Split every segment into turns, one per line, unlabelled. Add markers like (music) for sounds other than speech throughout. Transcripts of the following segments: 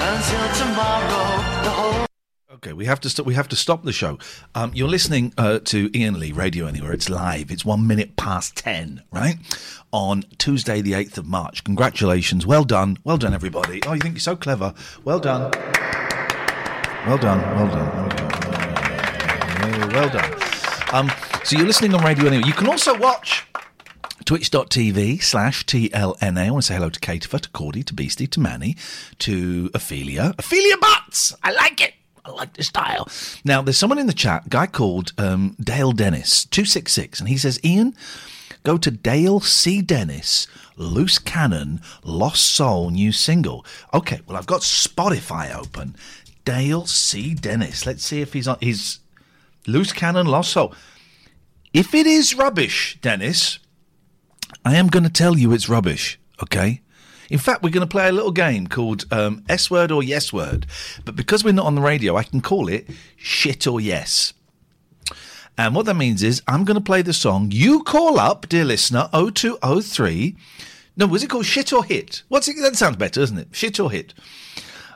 Until tomorrow, the whole
Okay, we have to st- we have to stop the show. Um, you're listening uh, to Iain Lee Radio Anywhere. It's live. It's one minute past ten, right? On Tuesday, the eighth of March. Congratulations. Well done. Well done, everybody. Oh, you think you're so clever. Well done. Well done. Well done. There we go. Well done. Um, so you're listening on Radio Anywhere. You can also watch twitch.tv slash TLNA. I want to say hello to Katifer, to Cordy, to Beastie, to Manny, to Ophelia. Ophelia Butts! I like it! I like the style. Now, there's someone in the chat, guy called um, Dale Dennis, 266, and he says, Iain, go to Dale C. Dennis, Loose Cannon, Lost Soul, new single. Okay, well, I've got Spotify open. Dale C. Dennis. Let's see if he's on. He's Loose Cannon, Lost Soul. If it is rubbish, Dennis, I am going to tell you it's rubbish, okay? In fact, we're going to play a little game called um, S word or yes word. But because we're not on the radio, I can call it shit or yes. And what that means is I'm going to play the song. You call up, dear listener, 0203. No, was it called shit or hit? What's it? That sounds better, doesn't it? Shit or hit.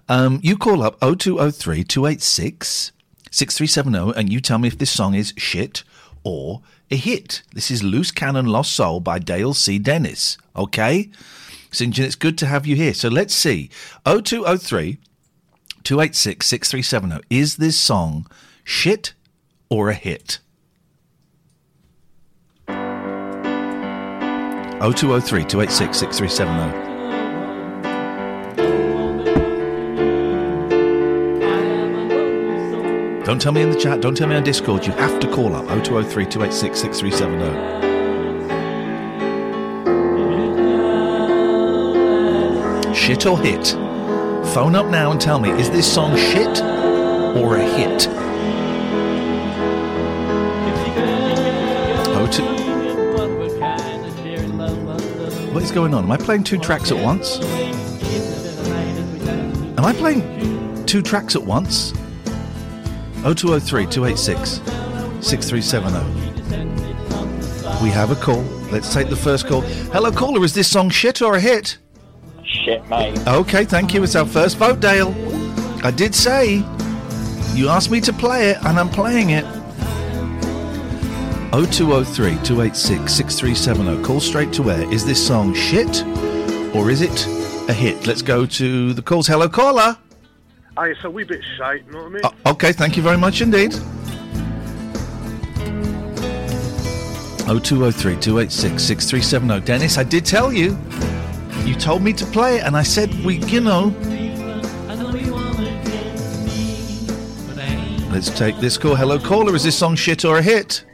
Um, you call up 0203 286 6370 and you tell me if this song is shit or a hit. This is Loose Cannon Lost Soul by Dale C. Dennis. Okay? St. John, it's good to have you here. So let's see. 0203 286 6370. Is this song shit or a hit? 0203 286 6370. Don't tell me in the chat, don't tell me on Discord. You have to call up 0203 286 6370. Shit or hit? Phone up now and tell me, is this song shit or a hit? Oh, two. What is going on? Am I playing two tracks at once? Am I playing two tracks at once? 0203 286 6370. We have a call. Let's take the first call. Hello, caller. Is this song shit or a hit?
Shit, mate.
Okay, thank you. It's our first vote, Dale. I did say you asked me to play it, and I'm playing it. 0203 286 6370. Call straight to air. Is this song shit or is it a hit? Let's go to the calls. Hello, caller.
Aye, it's a wee bit shite, you know what I mean?
O- okay, thank you very much indeed. 0203 286 6370. Dennis, I did tell you. You told me to play it, and I said, we, you know. Let's take this call. Hello, caller. Is this song shit or a hit?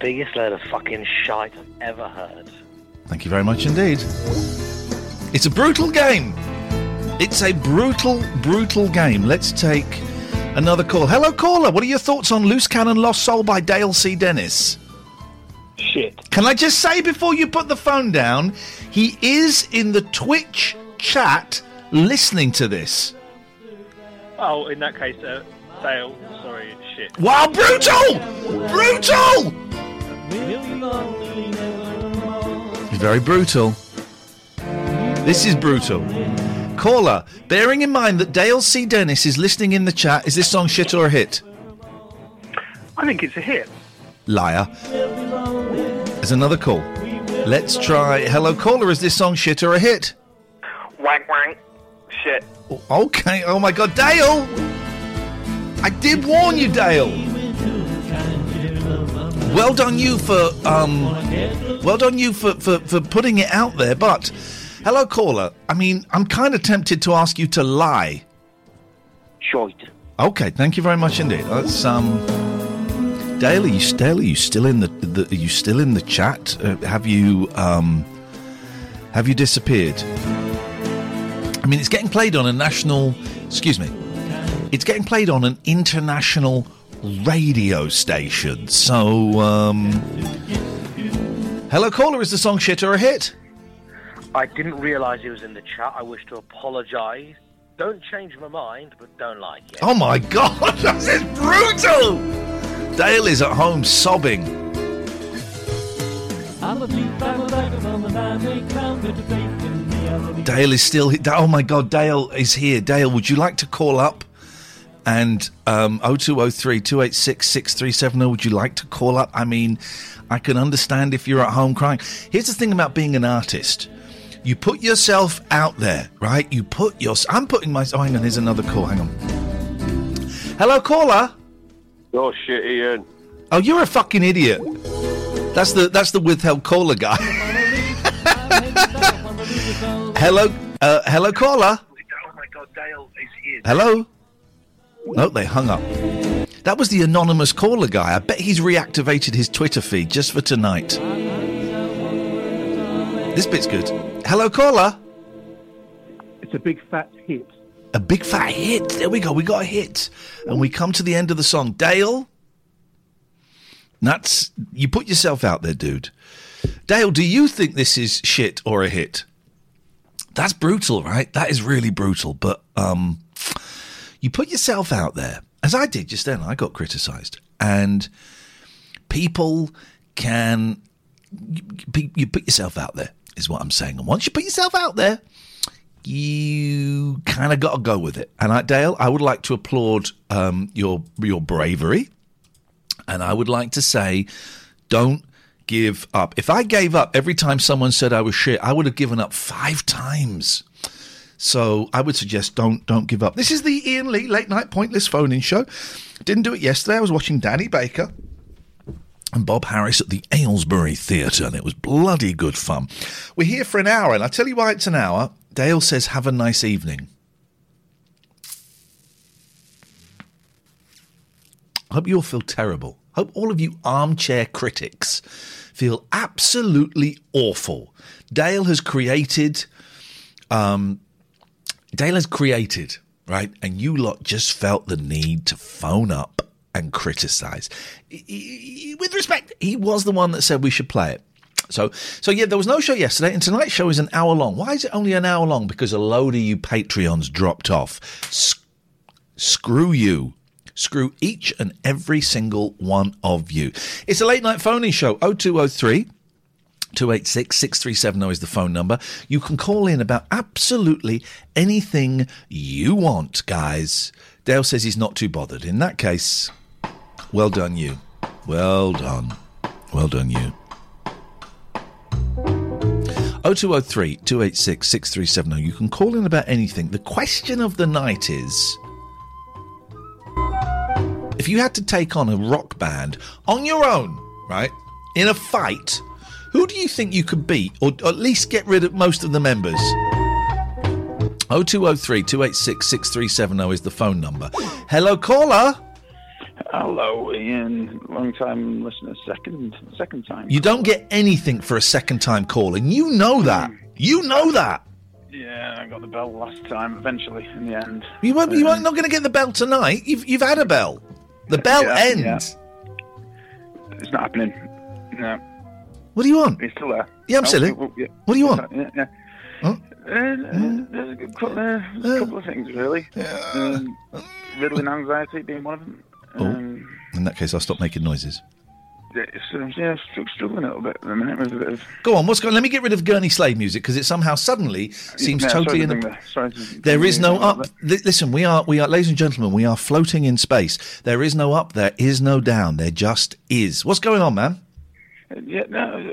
Biggest load of fucking shite I've ever heard.
Thank you very much indeed. It's a brutal game. It's a brutal, brutal game. Let's take another call. Hello, caller. What are your thoughts on Loose Cannon Lost Soul by Dale C. Dennis?
Shit.
Can I just say before you put the phone down, he is in the Twitch chat listening to this.
Oh, in that case, uh, Dale, sorry, shit.
Wow, brutal! Brutal! He's very brutal. This is brutal. Caller, bearing in mind that Dale C. Dennis is listening in the chat, is this song shit or a hit?
I think it's a hit.
Liar. There's another call. Let's try. Hello, caller. Is this song shit or a hit?
Wank wank. Shit.
Okay. Oh my God, Dale. I did warn you, Dale. Well done, you for um. Well done, you for for for putting it out there. But hello, caller. I mean, I'm kind of tempted to ask you to lie.
Shite.
Okay, thank you very much indeed. That's um. Dale, are you, Dale, are you still in the, the? Are you still in the chat? Uh, have you um? Have you disappeared? I mean, it's getting played on a national. Excuse me. It's getting played on an international radio station. So, um. Hello, caller. Is the song shit or a hit?
I didn't realise he was in the chat. I wish to apologise. Don't change my mind, but don't like it.
Oh my god, (laughs) this is brutal! Dale is at home sobbing. Dale is still here. Oh my god, Dale is here. Dale, would you like to call up? And um, 0203 286 6370, would you like to call up? I mean, I can understand if you're at home crying. Here's the thing about being an artist you put yourself out there, right? You put your. I'm putting my. Oh, hang on, here's another call. Hang on. Hello, caller.
Oh shit, Iain.
Oh, you're a fucking idiot. That's the that's the withheld caller guy. (laughs) hello, uh, hello, caller.
Oh my god, Dale is here.
Hello. No, they hung up. That was the anonymous caller guy. I bet he's reactivated his Twitter feed just for tonight. This bit's good. Hello, caller.
It's a big fat hit.
A big fat hit. There we go. We got a hit. And we come to the end of the song. Dale, that's. You put yourself out there, dude. Dale, do you think this is shit or a hit? That's brutal, right? That is really brutal. But um, you put yourself out there, as I did just then. I got criticised. And people can. You, you put yourself out there, is what I'm saying. And once you put yourself out there, you kind of got to go with it. And I, Dale, I would like to applaud um, your your bravery, and I would like to say, don't give up. If I gave up every time someone said I was shit, I would have given up five times. So I would suggest don't don't give up. This is the Iain Lee late night pointless phone in show. Didn't do it yesterday. I was watching Danny Baker and Bob Harris at the Aylesbury Theatre, and it was bloody good fun. We're here for an hour, and I tell you why it's an hour. Dale says, "Have a nice evening." I hope you all feel terrible. Hope all of you armchair critics feel absolutely awful. Dale has created, um, Dale has created, right? And you lot just felt the need to phone up and I- With respect, he was the one that said we should play it. So, so yeah, there was no show yesterday, and tonight's show is an hour long. Why is it only an hour long? Because a load of you Patreons dropped off. Screw you. Screw each and every single one of you. It's a late night phoning show. 0203 286 6370 is the phone number. You can call in about absolutely anything you want, guys. Dale says he's not too bothered. In that case, well done, you. Well done. Well done, you. 0203 286 6370. You can call in about anything. The question of the night is if you had to take on a rock band on your own, right, in a fight, who do you think you could beat or at least get rid of most of the members? 0203 286 6370 is the phone number. Hello, caller.
Hello, Iain. Long time listener. Second, second time.
You don't get anything for a second time calling. you know that. You know that.
Yeah, I got the bell last time. Eventually, in the end.
You won't, you won't not going to get the bell tonight. You've, you've had a bell. The bell
Yeah,
ends.
It's not happening. No.
What do you want?
He's still there.
Yeah, I'm
Oh,
silly.
oh, yeah.
What do you want?
Yeah, yeah.
Huh?
Uh, uh, there's a couple, uh, there's a couple of things, really. Um, riddling anxiety being one of them.
Oh.
Um,
In that case, I'll stop making noises.
yeah, so, yeah, struggling a little bit at the minute with a bit of.
Go on, what's going Let me get rid of Gurney Slade music because it somehow suddenly seems
Yeah,
totally in the.
sorry to
There is no up. Li- listen, we are, we are, ladies and gentlemen, we are floating in space. There is no up, there is no down. There just is. What's going on, man?
Yeah, no,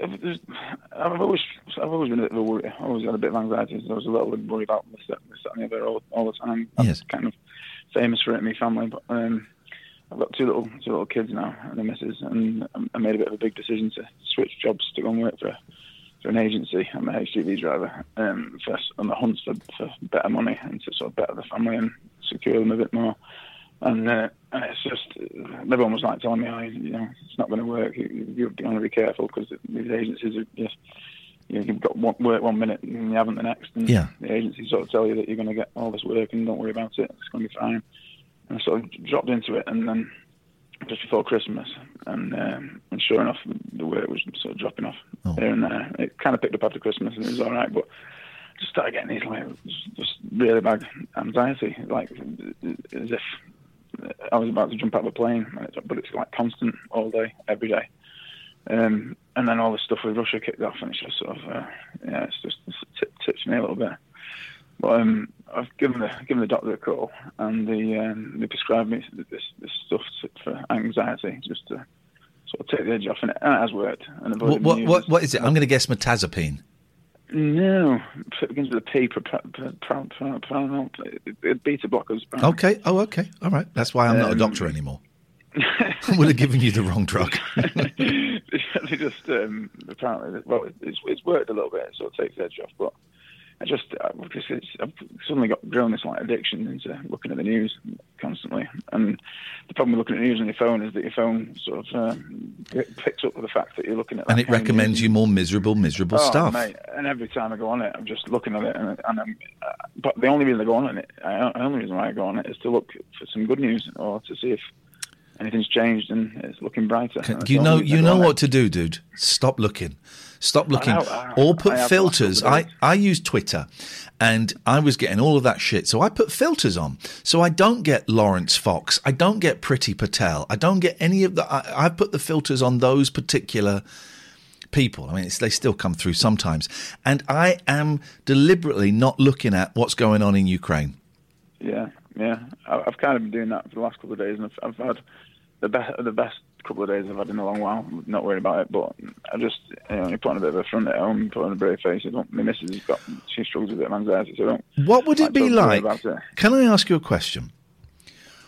I've, always, I've always been a bit of a worry. I've always had a bit of anxiety. I was a little bit worried about this, that, this, that, and the other all, all the time. I'm
Yes.
kind of famous for it in my family, but um, I've got two little, two little kids now and a missus, and I- made a bit of a big decision to switch jobs to go and work for, for an agency. I'm an HGV driver, um, for, on the hunt for, for better money and to sort of better the family and secure them a bit more. And, uh, and it's just everyone was like telling me, oh, you know, it's not going to work. You, you've got to be careful because these agencies are just, you know, you've got one, work one minute and you haven't the next. And
Yeah.
the agencies sort of tell you that you're going to get all this work and don't worry about it. It's going to be fine. And I sort of dropped into it, and then just before Christmas, and um, and sure enough, the work was sort of dropping off
Oh.
here and there. It kind of picked up after Christmas, and it was all right, but just started getting these like just really bad anxiety, like as if I was about to jump out of a plane, but it's like constant all day, every day. Um, and then all this stuff with Russia kicked off, and it's just sort of, uh, yeah, it's just it's t- touched me a little bit. But um, I've given the given the doctor a call, and the um, they prescribed me this this stuff for anxiety, just to sort of take the edge off, and it, and it has worked. And
What, what, what, what is it? I'm going to guess metazapine.
No, it begins with a P. Beta blockers.
Okay. Oh, okay. All right. That's why I'm not a
Um,
doctor anymore. (laughs) I would have given you the wrong drug. (laughs)
they just um, apparently well, it's, it's worked a little bit, so it takes the edge off. But I just I've, I've suddenly got grown this like addiction into looking at the news constantly. And the problem with looking at the news on your phone is that your phone sort of it picks up with the fact that you're looking at.
and it recommends you more miserable, miserable
Oh,
stuff.
Mate, and every time I go on it, I'm just looking at it, and, and I'm, uh, but the only reason I go on it, uh, the only reason why I go on it is to look for some good news or to see if anything's changed and it's looking brighter.
You know, you know what to do, dude. Stop looking. Stop looking.
know, I-
or put
I
filters. I, I use Twitter, and I was getting all of that shit. So I put filters on. So I don't get Laurence Fox. I don't get Priti Patel. I don't get any of the. I, I put the filters on those particular people. I mean, it's, they still come through sometimes, and I am deliberately not looking at what's going on in Ukraine.
Yeah, yeah. I, I've kind of been doing that for the last couple of days, and I've, I've had the best the best couple of days I've had in a long while. Not worried about it, but I just you know, you put on a bit of a front at home, put on a brave face. I don't, my missus has got she struggles with a bit of anxiety, so I don't.
What would it
like
be
talk to her
like?
it.
Can I ask you a question?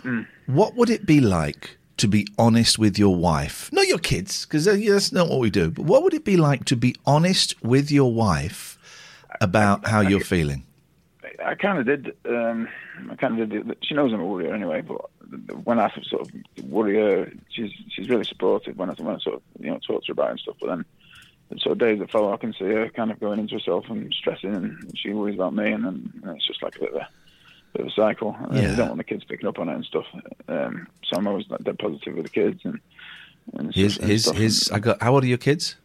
Mm.
What would it be like to be honest with your wife? Not your kids, because that's not what we do. But what would it be like to be honest with your wife about how you're feeling?
I kind of did. Um, I kind of did. She knows I'm a worrier anyway, but when I sort of worry her, she's she's really supportive when I when I sort of you know talk to her about it and stuff. But then the sort of days that follow, I can see her kind of going into herself and stressing, and she worries about me, and then you know, it's just like a bit of a bit of a cycle. And
Yeah.
I don't want the kids picking up on it and stuff. Um, so I'm always like dead positive with the kids and. and
His,
and
his, his. I got. How old are your kids?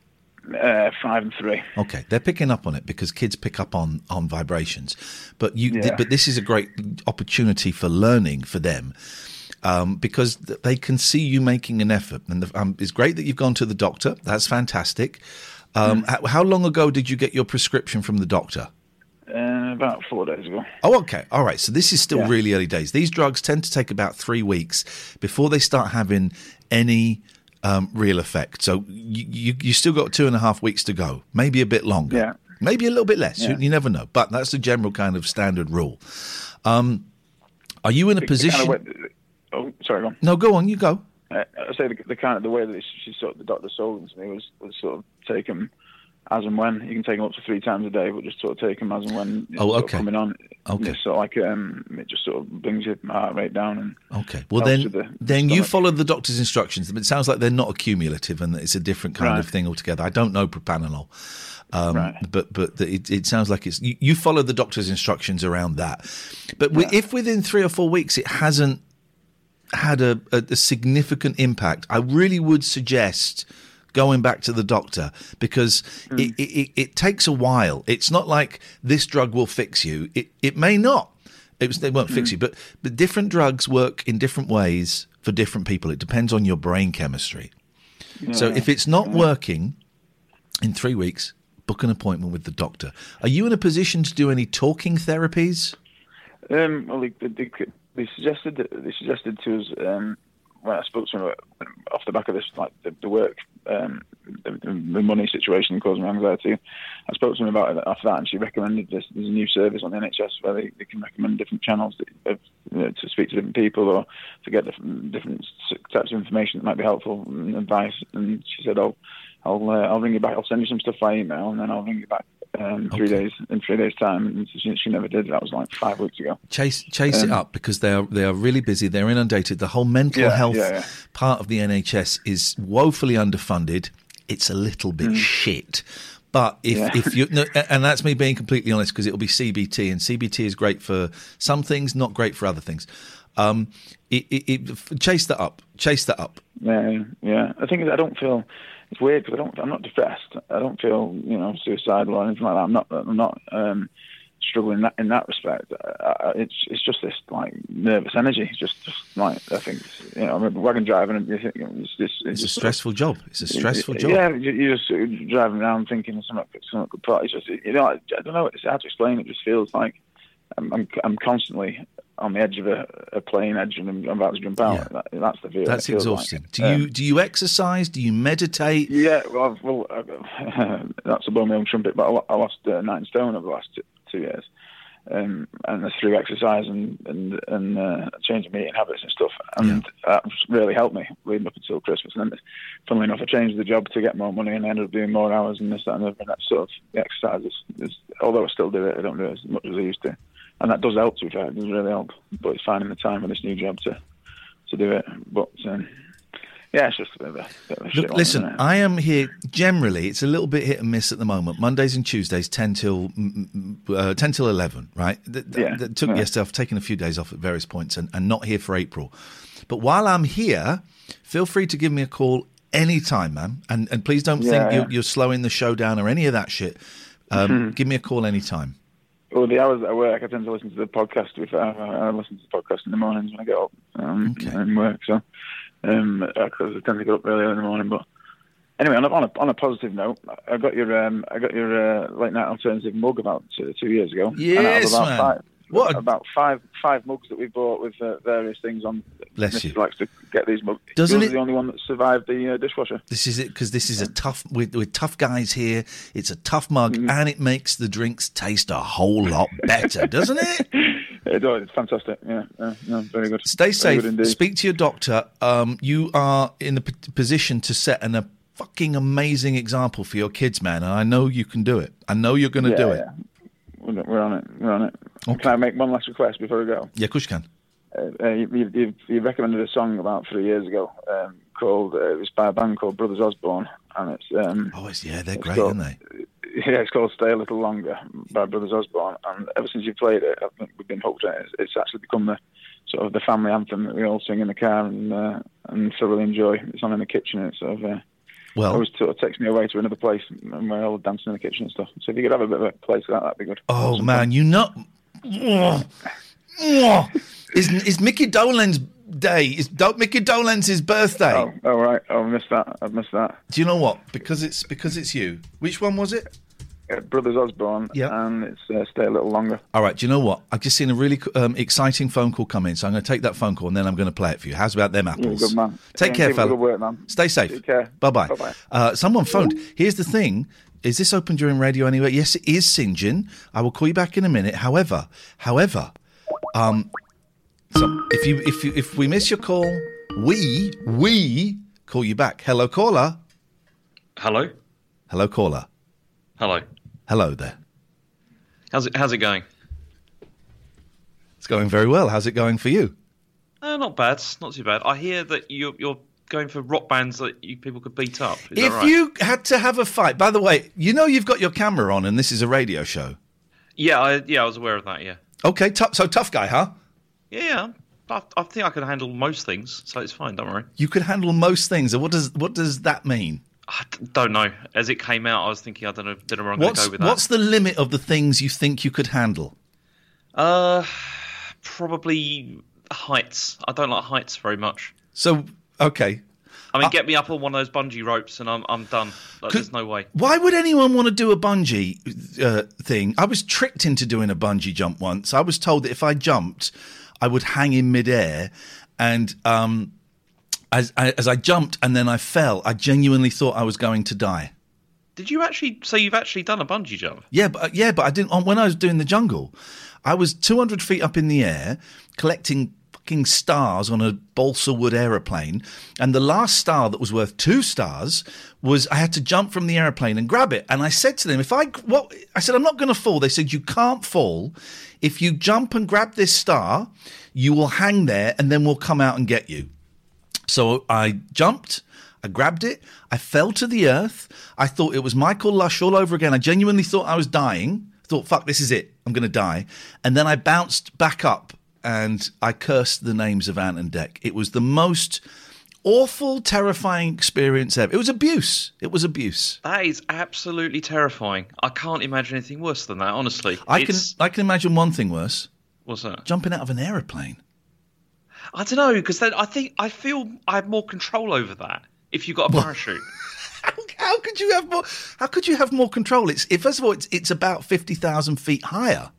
Uh, five and three.
Okay, they're picking up on it because kids pick up on on vibrations. But you,
Yeah.
but this is a great opportunity for learning for them. Um, because th- they can see you making an effort, and the, um, it's great that you've gone to the doctor. That's fantastic. Um,
Mm.
h- How long ago did you get your prescription from the doctor?
Uh, about four days ago.
Oh, okay. All right. So this is still
Yeah.
really early days. These drugs tend to take about three weeks before they start having any um, real effect. So you, you you still got two and a half weeks to go, maybe a bit longer,
Yeah.
maybe a little bit less. You,
Yeah.
you never know. But that's the general kind of standard rule. Um, are you in a
The- the kind of
position?
way- oh, sorry, go on.
no, go on. You go.
Uh, I say the, the kind of the way that she sort of the doctor sold them to me was, was sort of take them as and when. You can take them up to three times a day, but just sort of take them as and when.
Oh, okay.
coming on.
Okay.
It's sort of like um, it just sort of brings your heart rate down and.
Okay. Well, then,
the
then you
stomach.
follow the doctor's instructions. It sounds like they're not accumulative, and that it's a different kind of thing altogether. I don't know propranolol, um,
Right.
but but it, it sounds like it's you, you follow the doctor's instructions around that. But wi- if within three or four weeks it hasn't had a, a, a significant impact, I really would suggest going back to the doctor because it, it, it, it takes a while. It's not like this drug will fix you. It it may not. It was, they won't fix you, but but different drugs work in different ways for different people. It depends on your brain chemistry. So if it's not working in three weeks, book an appointment with the doctor. Are you in a position to do any talking therapies?
Um, well, they, they, they suggested they suggested to us um, when I spoke to them off the back of this, like the, the work um, the, the money situation caused me anxiety. I spoke to him about it after that, and she recommended this. There's a new service on the NHS where they, they can recommend different channels you know, to speak to different people or to get different, different types of information that might be helpful and advice. And she said, "Oh, I'll uh, I'll ring you back. I'll send you some stuff by email, and then I'll ring you back um, three days in three days time." And she, she never did. That was like five weeks ago.
Chase chase it
Um,
up because they are they are really busy. They're inundated. The whole mental
Yeah,
health
yeah, yeah.
part of the NHS is woefully underfunded. It's a little bit shit. But if,
Mm.
If you no, and that's me being completely honest because it'll be CBT and CBT is great for some things, not great for other things. Um, it, it, it, chase that up, chase that up.
Yeah, yeah. I think I don't feel it's weird because I don't. I'm not depressed. I don't feel you know suicidal or anything like that. I'm not. I'm not um, struggling in that, in that respect. I, I, it's it's just this like nervous energy. It's just just like I think you know. I remember wagon driving and you think, you know, it's, just,
It's a
just
stressful job. It's a stressful job.
Yeah, you- you're just driving around thinking something something could put. It's just you know I, I don't know. It's hard to explain. It just feels like I'm I'm, I'm constantly on the edge of a, a plane edge and I'm about to jump out. That, that's the view.
That's
feels like.
exhausting. Do
Um,
you do you exercise? Do you meditate?
yeah, well, well uh, (laughs) that's a blow my own trumpet, but I, I lost uh, nine stone over the last two, two years. Um, and that's through exercise and and and uh, changing my eating habits and stuff, and that's really helped me leading up until Christmas. And then, funnily enough, I changed the job to get more money, and I ended up doing more hours and this, that, and the other. And that sort of the exercise is, is, although I still do it, I don't do it as much as I used to, and that does help. To be fair, it does really help. But it's finding the time for this new job to to do it. But um, yeah, it's just a bit of a, bit of a
Look,
one,
listen,
isn't?
I am here. Generally, it's a little bit hit and miss at the moment. Mondays and Tuesdays, ten till uh, ten till eleven. Right? That, that-
Yeah,
that took
yeah.
yesterday. I've taken a few days off at various points, and, and not here for April. But while I'm here, feel free to give me a call anytime, man. And and please don't
Yeah,
think you're, you're slowing the show down or any of that shit. Um,
Mhm. (laughs)
Give me a call anytime.
Well, the hours that I work, I tend to listen to the podcast. With I, I listen to the podcast in the mornings when I get up um, and work. So, um, because I tend to get up early in the morning. But anyway, on a, on a, on a positive note, I got your um, I got your uh, late night alternative mug about two, two years ago. And out of
Yes,
about
man.
Five,
What
about five five mugs that we bought with uh, various things on.
Bless
Mrs.
you.
likes to get these mugs.
Doesn't
Yours
it-
the only one that survived the uh, dishwasher?
This is it because this is a tough. We're, we're tough guys here. It's a tough mug,
Mm-hmm.
and it makes the drinks taste a whole lot better, doesn't it? (laughs)
It does. It's fantastic. Yeah, yeah, yeah very good.
Stay safe.
good.
Speak to your doctor. Um, you are in the p- position to set an, a fucking amazing example for your kids, man. And I know you can do it. I know you're going to
Yeah,
do it.
we're on it. We're on it. Can I make one last request before we go?
Yeah, of course you can.
Uh, uh, you, you, you- recommended a song about three years ago um, called, uh, it was by a band called Brothers Osborne, and it's. Um,
oh, it's, yeah, they're great,
called-
aren't they? (laughs)
Yeah, it's called Stay a Little Longer by Brothers Osborne, and ever since you played it, I think we've been hooked on it. It's, it's actually become the sort of the family anthem that we all sing in the car and uh, and thoroughly enjoy. It's on in the kitchen. It's sort of. Uh,
Well-
always sort of takes me away to another place, and we're all dancing in the kitchen and stuff. So if you could have a bit of a place like that, that'd be good.
Oh man, you know. Is is Mickey Dolenz day? Is Do- Mickey Dolenz's birthday?
Oh, oh right. Oh, I missed that. I missed that.
Do you know what? Because it's because it's you. Which one was it?
Uh, Brothers Osborne, yeah. and it's uh, Stay a Little Longer.
All right. Do you know what? I've just seen a really um, exciting phone call come in, so I'm going to take that phone call and then I'm going to play it for you. How's about them apples?
good man.
Take
Yeah,
care,
up
fella.
good work, man.
Stay safe.
Take care.
Bye bye.
Bye-bye.
Uh, someone phoned. Here's the thing. Is this open during radio anyway? Yes, it is, St. John. I will call you back in a minute. However, however, um, so if you if you if we miss your call, we we call you back. Hello, caller.
Hello.
Hello, caller.
Hello.
Hello there.
How's it? How's it going?
It's going very well. How's it going for you?
Uh, not bad. Not too bad. I hear that you're you're going for rock bands that you people could beat up. Is
if
right?
you had to have a fight, by the way, you know you've got your camera on, and this is a radio show.
Yeah, I, yeah, I was aware of that. Yeah.
Okay, tough. So tough guy, huh?
Yeah. I, I think I can handle most things, so it's fine. Don't worry.
You could handle most things. And what does what does that mean?
I don't know. As it came out, I was thinking, I don't know, don't know where I'm going to go with that.
what's the limit of the things you think you could handle?
Uh, probably heights. I don't like heights very much.
So okay,
I
Uh,
mean, get me up on one of those bungee ropes, and I'm I'm done. Like, there's no way.
why would anyone want to do a bungee uh, thing? I was tricked into doing a bungee jump once. I was told that if I jumped, I would hang in midair, and um, as I, as I jumped and then I fell, I genuinely thought I was going to die.
Did you actually? So you've actually done a bungee jump?
Yeah, but uh, yeah, but I didn't. When I was doing the jungle, I was 200 feet up in the air collecting stars on a balsa wood aeroplane, and the last star that was worth two stars was I had to jump from the aeroplane and grab it. And I said to them, if I what I said, I'm not going to fall. They said you can't fall. If you jump and grab this star, you will hang there, and then we'll come out and get you. So I jumped, I grabbed it, I fell to the earth. I thought it was Michael Lush all over again. I genuinely thought I was dying. Thought, fuck, this is it. I'm going to die. And then I bounced back up and I cursed the names of Ant and Dec. It was the most awful, terrifying experience ever. It was abuse. It was abuse.
That is absolutely terrifying. I can't imagine anything worse than that. Honestly,
I can I can imagine one thing worse:
What's that?
jumping out of an aeroplane.
I don't know because then I think I feel I have more control over that if you've got a parachute. (laughs)
How could you have more? How could you have more control? It's it, first of all, it's it's about fifty thousand feet higher.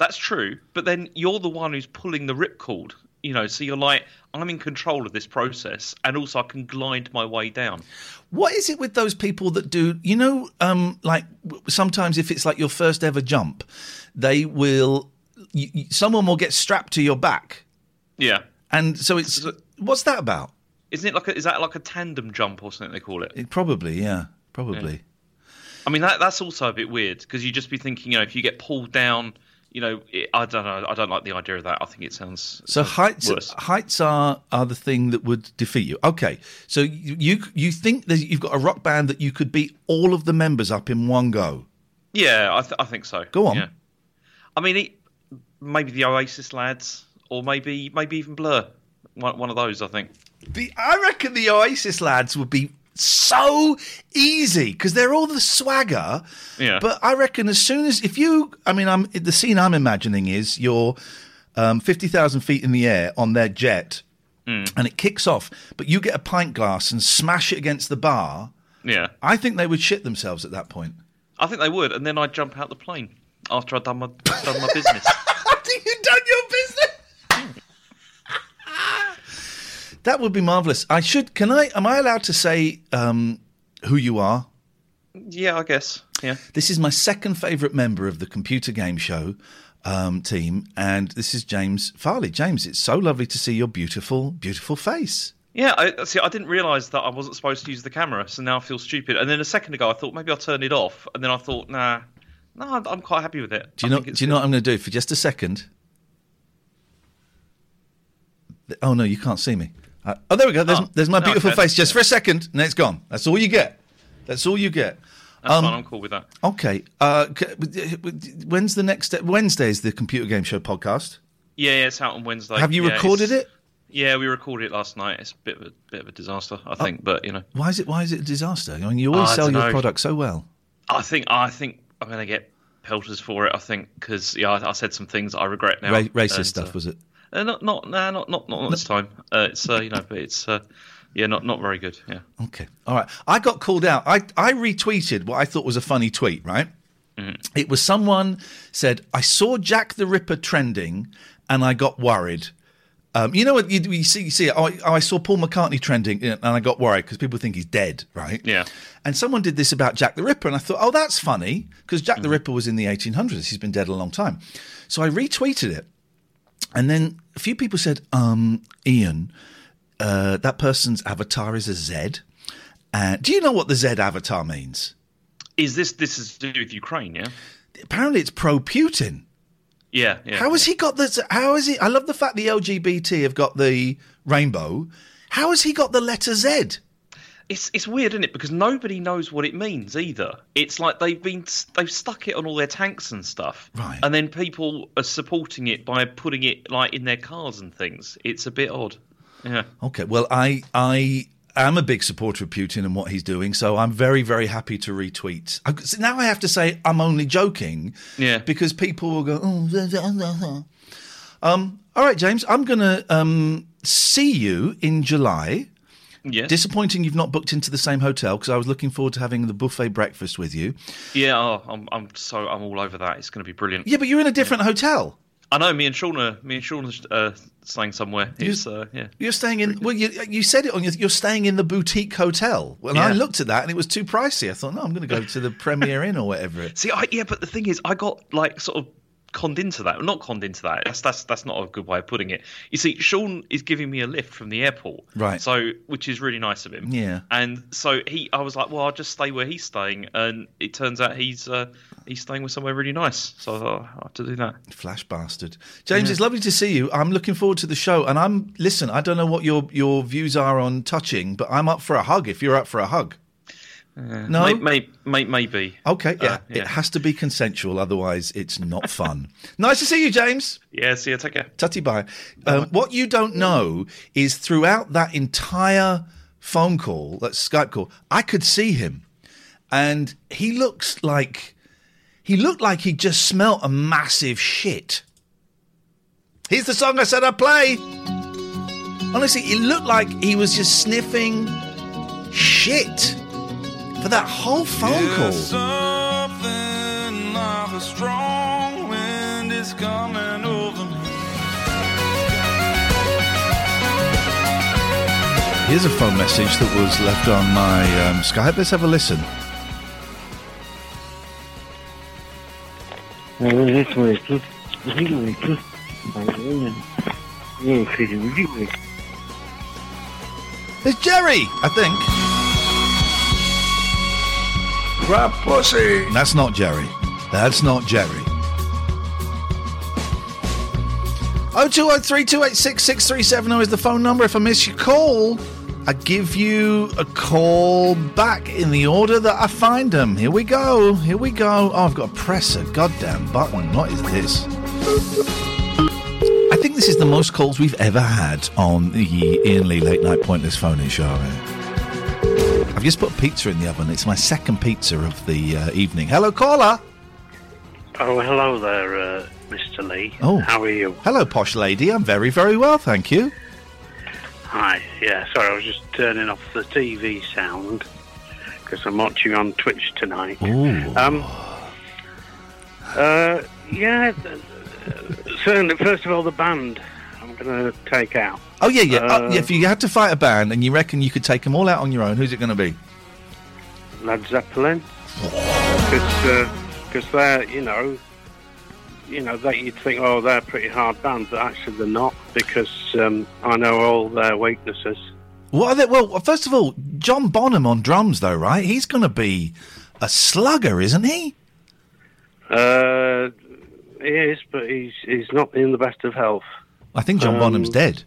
That's true, but then you're the one who's pulling the ripcord. You know, so you're like, I'm in control of this process, and also I can glide my way down.
What is it with those people that do? You know, um, like sometimes if it's like your first ever jump, they will. You, you- someone will get strapped to your back,
Yeah,
and so it's what's that about?
isn't it like a, is that like a tandem jump or something they call it?
It probably, yeah, probably.
I mean, that that's also a bit weird because you just be thinking, you know, if you get pulled down, you know, it, I don't know, I don't like the idea of that. I think it sounds
So
sounds
heights,
worse.
heights are are the thing that would defeat you. Okay, so you you, you think that you've got a rock band that you could beat all of the members up in one go?
Yeah, I, th- I think so.
Go on.
Yeah. I mean, it, maybe the Oasis lads, or maybe maybe even Blur. One, one of those, I think.
The I reckon the Oasis lads would be so easy because they're all the swagger.
Yeah.
But I reckon as soon as if you, I mean, I'm the scene I'm imagining is you're um, fifty thousand feet in the air on their jet,
Mm.
and it kicks off, but you get a pint glass and smash it against the bar.
Yeah,
I think they would shit themselves at that point.
I think they would, and then I'd jump out the plane after I'd done my done my business. (laughs)
After you've done your business. That would be marvelous. I should. Can I? Am I allowed to say um, who you are?
yeah, I guess. Yeah.
This is my second favourite member of the computer game show um, team, and this is James Farley. James, it's so lovely to see your beautiful, beautiful face.
Yeah, I, see, I didn't realise that I wasn't supposed to use the camera, so now I feel stupid. And then a second ago, I thought maybe I'll turn it off, and then I thought, nah, no, I'm, quite happy with it.
Do you
I
know? Do you know what I'm going to do for just a second? Oh no, you can't see me. Uh, oh, there we go. There's,
Oh,
there's my beautiful face just for a second, and it's gone. That's all you get. That's all you get.
That's
Um,
fine. I'm cool with that.
Okay. Uh, when's the next? Wednesday is the computer game show podcast.
Yeah, yeah, it's out on Wednesday.
Have you
Yeah,
recorded it?
Yeah, we recorded it last night. It's a bit of a bit of a disaster, I
Oh.
think. But you know,
Why is it? Why is it a disaster? I mean, you always
I
sell your
dunno.
product so well.
I think I think I'm going to get pelters for it. I think because yeah, I, I said some things I regret now.
Ra- racist
and,
stuff
uh,
was it?
Uh, not not nah, not not not this time. Uh, it's uh, you know, but it's uh, yeah, not not very good. Yeah.
Okay. All right. I got called out. I, I retweeted what I thought was a funny tweet, right? It was someone said, I saw Jack the Ripper trending and I got worried. Um, you know what? You, you see, you see oh, I, oh, I saw Paul McCartney trending and I got worried because people think he's dead, right?
Yeah.
And someone did this about Jack the Ripper, and I thought, oh, that's funny because Jack the Ripper was in the 1800s. He's been dead a long time. So I retweeted it. And then a few people said, um, Iain, uh, that person's avatar is a Z. Uh, do you know what the Z avatar means?
Is this this is to do with Ukraine? Yeah.
Apparently, it's pro Putin.
Yeah. yeah
How has he got this? How is he? I love the fact the LGBT have got the rainbow. How has he got the letter Z?
It's it's weird, isn't it? Because nobody knows what it means either. It's like they've been they've stuck it on all their tanks and stuff,
Right.
And then people are supporting it by putting it like in their cars and things. It's a bit odd. Yeah.
Okay, well, I I am a big supporter of Putin and what he's doing, so I'm very very happy to retweet. I- so now I have to say I'm only joking,
Yeah.
because people will go. Oh, blah, blah, blah." Um, all right, James, I'm gonna um, see you in July.
Yes.
Disappointing you've not booked into the same hotel because I was looking forward to having the buffet breakfast with you.
Yeah. Oh, I'm I'm so I'm all over that. It's going to be brilliant.
Yeah, but you're in a different hotel.
I know. Me and Sean are me and are uh, staying somewhere. It's uh, yeah.
You're staying in. Well, you, you said it on. your- You're staying in the boutique hotel. Well, I looked at that and it was too pricey. I thought, no, I'm going to go to the Premier Inn or whatever.
See, I, yeah, but the thing is, I got like sort of conned into that. Not conned into that. That's that's that's not a good way of putting it. You see, Sean is giving me a lift from the airport,
Right.
So, which is really nice of him.
Yeah.
And so he, I was like, well, I'll just stay where he's staying, and it turns out he's uh, he's staying with somewhere really nice. So I thought I have to do that.
Flash bastard. James, it's lovely to see you. I'm looking forward to the show. And I'm listen. I don't know what your your views are on touching, but I'm up for a hug. If you're up for a hug, no.
may, may, may, maybe.
Okay, yeah.
Uh, yeah.
It has to be consensual, otherwise it's not fun. (laughs) nice to see you, James.
Yeah. See you. Take care.
Tutty bye. Um, what you don't know is throughout that entire phone call, that Skype call, I could see him, and he looks like he looked like he just smelt a massive shit. Here's the song I said I'd play. Honestly, it looked like he was just sniffing shit for that whole phone call.
Something like a strong wind is coming over me.
Here's a phone message that was left on my um, Skype. Let's have a listen. It's Jerry, I think.
Pussy.
That's not Jerry. That's not Jerry. Oh two oh three two eight six six three seven zero is the phone number. If I miss your call, I give you a call back in the order that I find them. Here we go. Here we go. Oh, I've got to press a goddamn button. What is this? I think this is the most calls we've ever had on the Iain Lee Late Night Pointless Phone In Show. I've just put pizza in the oven. It's my second pizza of the uh, evening. Hello, caller.
Oh, hello there, uh, Mr. Lee.
Oh.
How are you?
Hello, posh lady. I'm very, very well, thank you.
Hi. Yeah, sorry, I was just turning off the TV sound because I'm watching on Twitch tonight.
Ooh.
Um. Uh. Yeah. uh, Certainly. First of all, the band. Going to take out.
Oh yeah, yeah. Uh,
Uh,
if you had to fight a band and you reckon you could take them all out on your own, who's it going to be?
Led Zeppelin. Because they're, you know, you know, that you'd think, oh, they're a pretty hard band, but actually they're not because um, I know all their weaknesses.
What are they? Well, first of all, John Bonham on drums, though, right? He's going to be a slugger, isn't he?
Uh, he is, but he's he's not in the best of health.
I think John
Um,
Bonham's dead.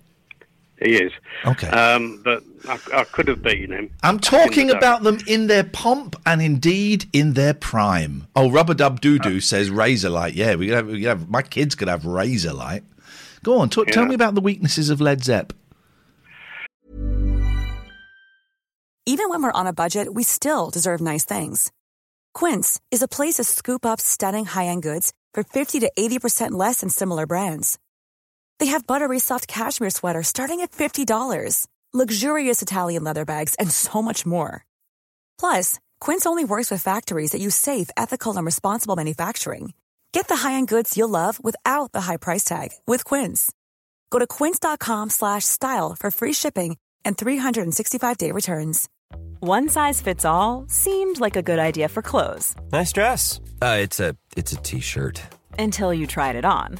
He is.
Okay.
Um, but I, I could have beaten him.
I'm talking
the
about them in their pomp and indeed in their prime. Oh, Rubber Dub Doo Doo says Razorlight. Yeah, we could have, we could have. My kids could have Razorlight. Go on, talk, tell me about the weaknesses of Led Zepp.
Even when we're on a budget, we still deserve nice things. Quince is a place to scoop up stunning high-end goods for 50 to 80% less than similar brands. They have buttery soft cashmere sweaters starting at $50, luxurious Italian leather bags, and so much more. Plus, Quince only works with factories that use safe, ethical, and responsible manufacturing. Get the high-end goods you'll love without the high price tag with Quince. Go to quince.com slash style for free shipping and 365-day returns.
One size fits all seemed like a good idea for clothes
Nice dress. Uh, it's a it's a t-shirt.
until you tried it on.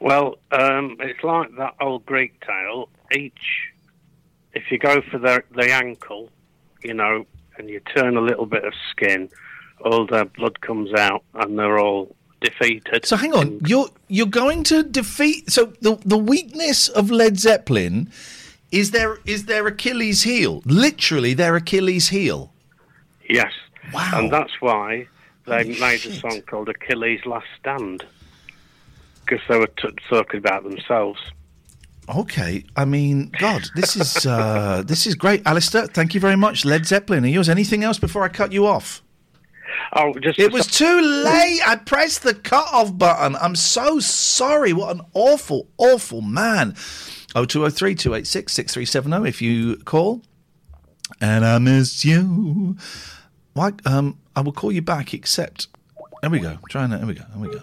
Well, um, it's like that old Greek tale. Each if you go for the the ankle, you know, and you turn a little bit of skin, all their blood comes out, and they're all defeated.
So hang on, you're you're going to defeat. So the the weakness of Led Zeppelin is their is their Achilles heel. Literally, their Achilles heel.
Yes.
Wow.
And that's why they made a song called Achilles' Last Stand. Because they were t- talking about themselves.
Okay, I mean, God, this is uh, (laughs) this is great, Alistair. Thank you very much, Led Zeppelin. Are yours anything else before I cut you off?
Oh, just
it was too late. I pressed the cut off button. I'm so sorry. What an awful, awful man. Oh two oh three two eight six six three seven zero. If you call, and I miss you. Why? Um, I will call you back. Except, there we go. Trying that. There we go. There we go.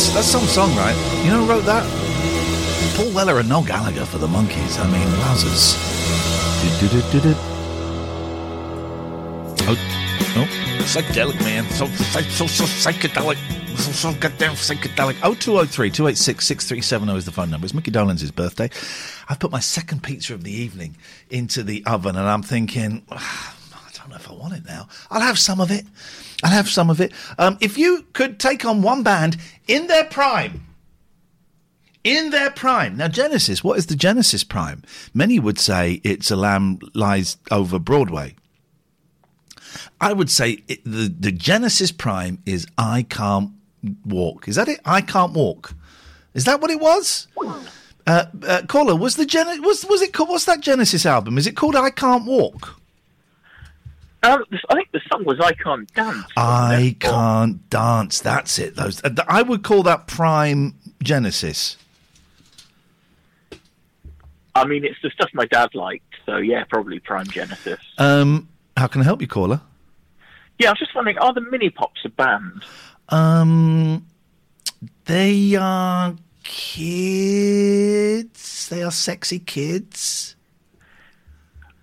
That's, that's some song, right? You know who wrote that? Paul Weller and Noel Gallagher for the Monkees. I mean, wowzers. Oh, oh, psychedelic, man. So, so, so, so psychedelic. So, so goddamn psychedelic. 0203 286 6370 is the phone number. It's Mickey Dolenz' birthday. I've put my second pizza of the evening into the oven and I'm thinking, "Ah, (sighs) I don't know if I want it now. I'll have some of it. I'll have some of it. Um, if you could take on one band in their prime, in their prime. Now, Genesis, what is the Genesis prime? Many would say it's a lamb lies over Broadway. I would say it, the the Genesis prime is I can't walk. Is that it? I can't walk. Is that what it was? Uh, uh, caller, was the Gen- was was it called? What's that Genesis album? Is it called I Can't Walk?
Um, I think the song was "I Can't Dance."
I can't dance. That's it. Those uh, I would call that prime Genesis.
I mean, it's the stuff my dad liked, so yeah, probably Prime Genesis.
Um, how can I help you, caller?
Yeah, I was just wondering, are the Mini Pops a band?
Um, they are kids. They are sexy kids.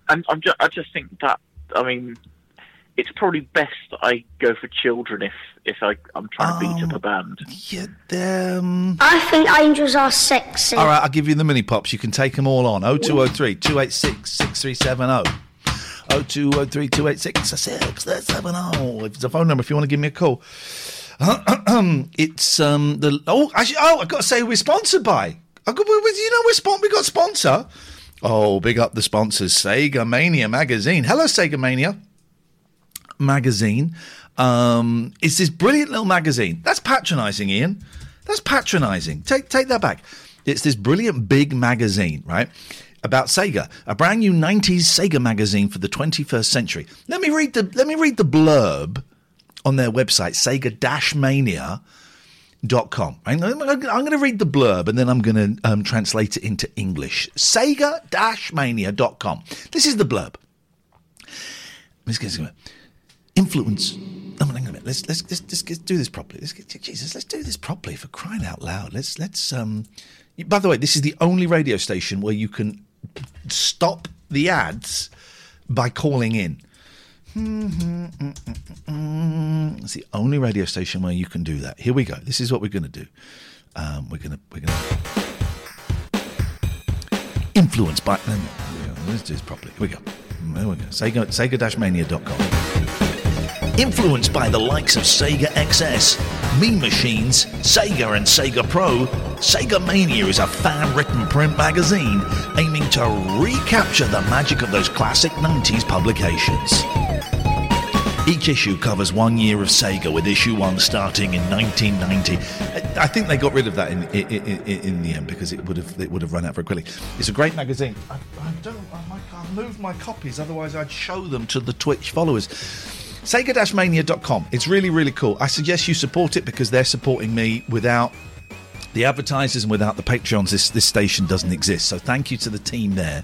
And I'm just, I just think that, I mean, it's probably best I go for children if if I, I'm trying to beat up a band.
Yeah, um...
I think angels are sexy.
All right, I'll give you the mini pops. You can take them all on. 0203 286 6370. 0203 286 6370. It's a phone number if you want to give me a call. (clears throat) it's um the oh actually oh I've got to say we're sponsored by. I got, we- we- you know we're spon- we got sponsor. Oh, big up the sponsors, Sega Mania magazine. Hello, Sega Mania magazine. Um, it's this brilliant little magazine. That's patronising, Iain. That's patronising. Take take that back. It's this brilliant big magazine, right? About Sega, a brand new '90s Sega magazine for the 21st century. Let me read the let me read the blurb on their website, Sega-Mania.com. I'm, I'm going to read the blurb and then I'm going to um, translate it into English. Sega-Mania.com. This is the blurb. Influence. Oh, hang on a minute. Let's, let's, let's, let's, let's do this properly. Let's get, Jesus, let's do this properly for crying out loud. Let's, let's, um, by the way, this is the only radio station where you can stop the ads by calling in. It's the only radio station where you can do that. Here we go. This is what we're going to do. Um, we're going to we're going to influenced by. no, Let's do this properly. Here we go. There we go. Sega Sega-mania.com. Influenced by the likes of Sega XS, Mean Machines, Sega, and Sega Pro, Sega Mania is a fan written print magazine aiming to recapture the magic of those classic 90s publications. Each issue covers one year of Sega, with issue one starting in 1990. I think they got rid of that in, in, in, in the end because it would have it would have run out very quickly. It's a great magazine. I, I don't I can't move my copies, otherwise I'd show them to the Twitch followers. Sega-mania.com. It's really, really cool. I suggest you support it because they're supporting me without the advertisers and without the Patreons, this, this station doesn't exist. So thank you to the team there.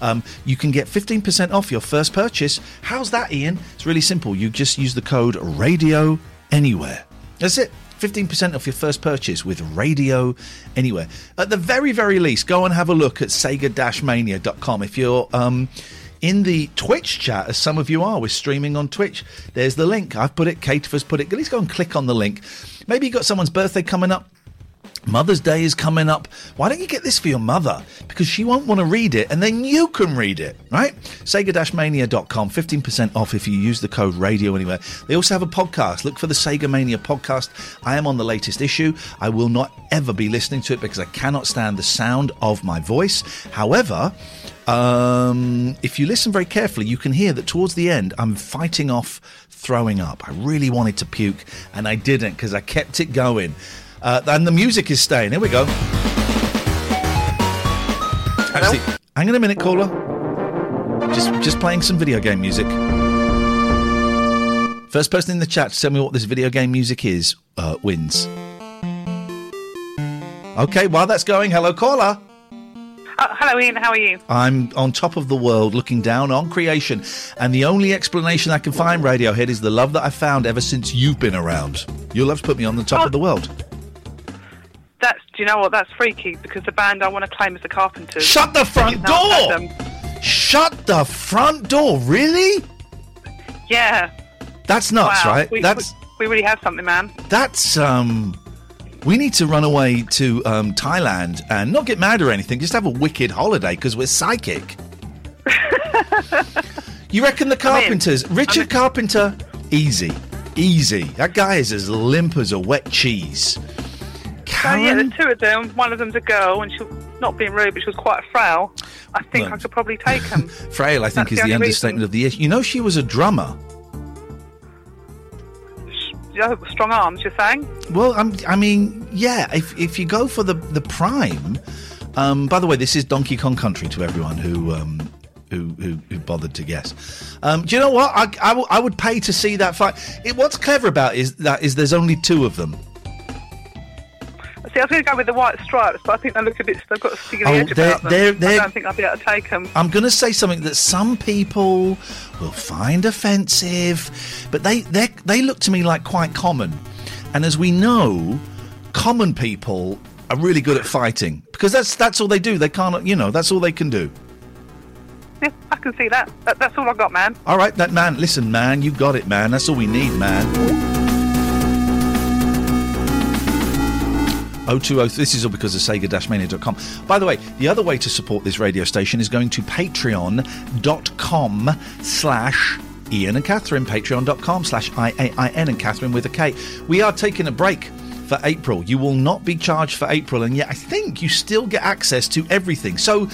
Um, you can get 15% off your first purchase. How's that, Iain? It's really simple. You just use the code Radio Anywhere. That's it. 15% off your first purchase with Radio Anywhere. At the very, very least, go and have a look at Sega-Mania.com. If you're um, in the Twitch chat, as some of you are, we're streaming on Twitch. There's the link. I've put it, has put it. At least go and click on the link. Maybe you've got someone's birthday coming up. Mother's Day is coming up. Why don't you get this for your mother? Because she won't want to read it, and then you can read it, right? Sega-Mania.com, 15% off if you use the code radio anywhere. They also have a podcast. Look for the Sega Mania podcast. I am on the latest issue. I will not ever be listening to it because I cannot stand the sound of my voice. However, um, if you listen very carefully, you can hear that towards the end, I'm fighting off throwing up. I really wanted to puke, and I didn't because I kept it going. Uh, and the music is staying. Here we go. Actually, hang on a minute, caller. Just, just playing some video game music. First person in the chat to tell me what this video game music is uh, wins. Okay, while that's going, hello, caller.
Oh, hello, Iain. How are you?
I'm on top of the world looking down on creation, and the only explanation I can find, Radiohead, is the love that I've found ever since you've been around. Your love's put me on the top
Oh.
of the world.
That's. Do you know what? That's freaky because the band I want to claim is the Carpenters.
Shut the front door! Shut the front door, really?
Yeah.
That's nuts,
wow.
right?
We,
That's
we, we really have something, man.
that's um we need to run away to um, Thailand and not get mad or anything, just have a wicked holiday because we're psychic. (laughs) you reckon the Carpenters, Richard Carpenter, easy, easy. That guy is as limp as a wet cheese.
Oh yeah, there's two of them. One of them's a girl, and she's not being rude, but she was quite frail. I think I could probably take them. (laughs)
Frail, I think,
That's
is
the
the understatement of the year. You know, she was a drummer.
strong arms, you're saying?
Well, I'm, I mean, yeah. If if you go for the the prime, um, by the way, this is Donkey Kong Country to everyone who um, who, who who bothered to guess. Um, do you know what? I, I, w- I would pay to see that fight. It, what's clever about is that is there's only two of them.
See, I was going to go with the white stripes, but I think they look a bit. They've got a sticky
Oh,
edge
they're-
about them.
they're-
I
they're-
don't think I'll be able to take them.
I'm going to say something that some people will find offensive, but they they they look to me like quite common. And as we know, common people are really good at fighting because that's that's all they do. They can't, you know, that's all they can do.
Yeah, I can see that. that that's all I got, man.
All right, that man. Listen, man, you got it, man. That's all we need, man. 020, this is all because of Sega-Mania.com. By the way, the other way to support this radio station is going to patreon.com slash Iain and Catherine, patreon.com slash I-A-I-N and Catherine with a K. We are taking a break for April. You will not be charged for April, and yet I think you still get access to everything. So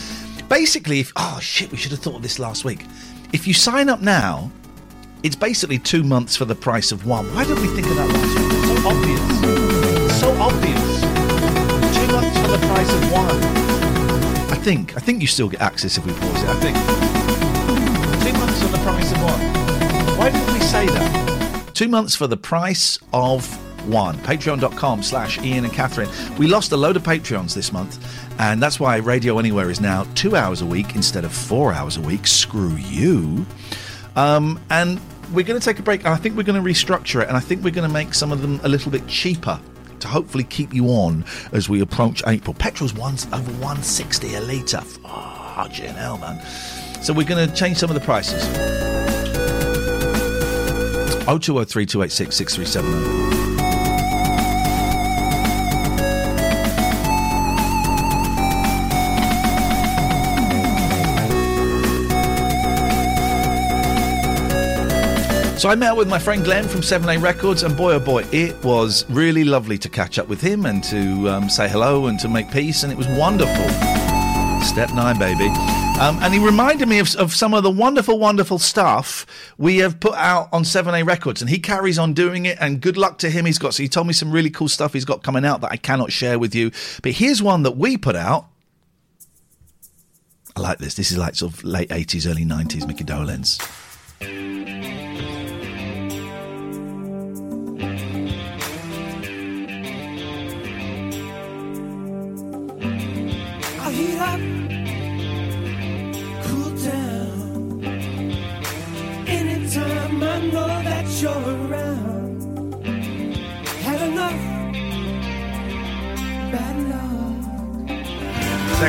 basically, if, oh shit, we should have thought of this last week. If you sign up now, it's basically two months for the price of one. Why didn't we think of that last week? It's so obvious. It's so obvious. Price of one. I think. I think you still get access if we pause it. I think. Two months for the price of one. Why didn't we say that? Two months for the price of one. Patreon.com slash Iain and Catherine. We lost a load of Patreons this month, and that's why Radio Anywhere is now two hours a week instead of four hours a week. Screw you. Um, and we're going to take a break. and I think we're going to restructure it, and I think we're going to make some of them a little bit cheaper to hopefully keep you on as we approach April. Petrol's once over 160 a litre. Fucking hell, man. So we're going to change some of the prices. 0203 286 So I met up with my friend Glenn from 7A Records, and boy oh boy, it was really lovely to catch up with him and to um, say hello and to make peace, and it was wonderful. Step nine, baby. Um, and he reminded me of, of some of the wonderful, wonderful stuff we have put out on 7A Records, and he carries on doing it. And good luck to him. He's got so he told me some really cool stuff he's got coming out that I cannot share with you. But here's one that we put out. I like this. This is like sort of late 80s, early 90s Mickey Dolenz.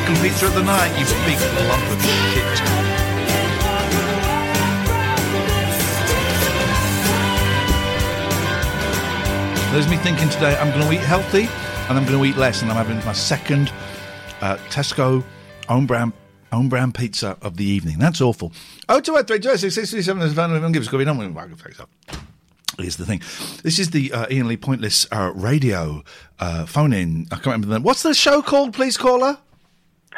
Second pizza of the night, you big lump of shit. There's me thinking today I'm going to eat healthy and I'm going to eat less, and I'm having my second uh, Tesco own brand own brand pizza of the evening. That's awful. Oh, two, three, two, six, six, three, seven, seven, give us going on. Here's the thing. This is the uh, Iain Lee Pointless uh, radio uh, phone in. I can't remember the name. What's the show called, please, caller?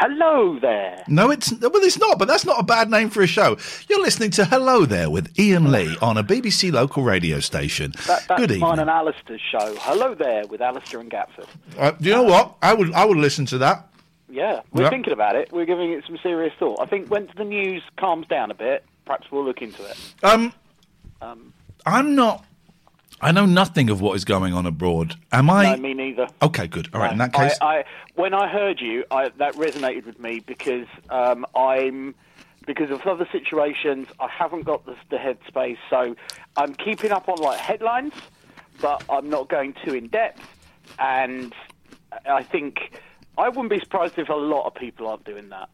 Hello there.
No, it's well, it's not, but that's not a bad name for a show. You're listening to Hello There with Iain Lee on a BBC local radio station.
That, that's
Good evening.
mine and Alistair's show. Hello there with Alistair and Gatford.
Uh, do you know what? I would I would listen to that.
Yeah, we're
Yeah.
thinking about it. We're giving it some serious thought. I think when the news calms down a bit, perhaps we'll look into it.
Um,
Um,
I'm not. I know nothing of what is going on abroad. Am I?
no, me neither.
Okay, good. All right. In that
I,
case,
I, when I heard you, I, that resonated with me because um, I'm because of other situations. I haven't got the, the headspace, so I'm keeping up on like headlines, but I'm not going too in depth. And I think I wouldn't be surprised if a lot of people aren't doing that.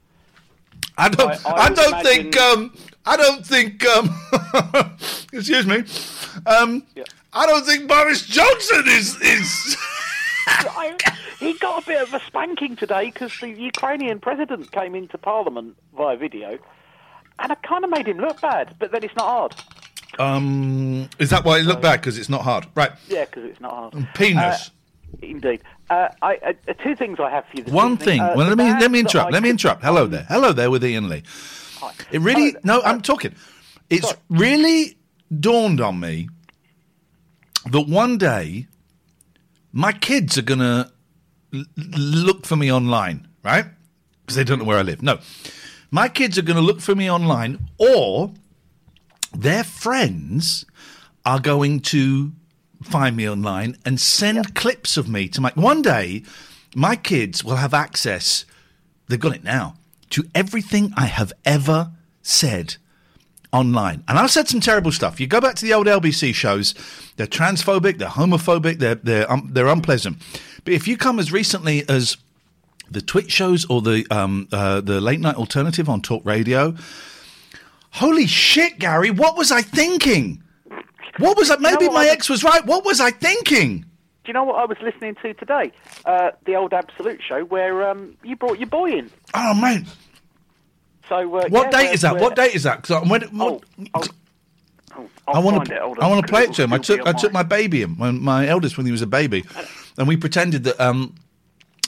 I don't.
I-
I,
I
don't
imagine-
think. Um, I don't think. Um, (laughs) excuse me. Um, I don't think Boris Johnson is is. (laughs)
I, he got a bit of a spanking today because the Ukrainian president came into Parliament via video, and it kind of made him look bad. But then it's not hard.
Um, is that why it looked bad? Because it's not hard, right?
Yeah, because it's not hard.
Penis.
Uh, indeed. Uh, I, uh, two things I have for you. This
One
evening.
thing.
Uh,
well, let me let me interrupt.
I
Let me interrupt. Hello there. Hello there with Iain Lee. It really no. I'm talking. It's really dawned on me that one day my kids are gonna l- look for me online, right? Because they don't know where I live. No, my kids are gonna look for me online, or their friends are going to find me online and send clips of me to my. One day, my kids will have access. They've got it now to everything I have ever said online. And I've said some terrible stuff. You go back to the old LBC shows, they're transphobic, they're homophobic, they're they're um, they're unpleasant. But if you come as recently as the Twitch shows or the um, uh, the late night alternative on Talk Radio, holy shit, Gary, what was I thinking? What was I? Maybe my ex was right. What was I thinking?
Do you know what I was listening to today? Uh, the old Absolute show where um, you brought your boy in.
Oh man,
So uh,
what
yeah,
date is that? What date is that? 'Cause I, when, what, I want to.
it, hold on,
I want to play
it
to him. I took. I took my baby in when my eldest when he was a baby, and we pretended that um,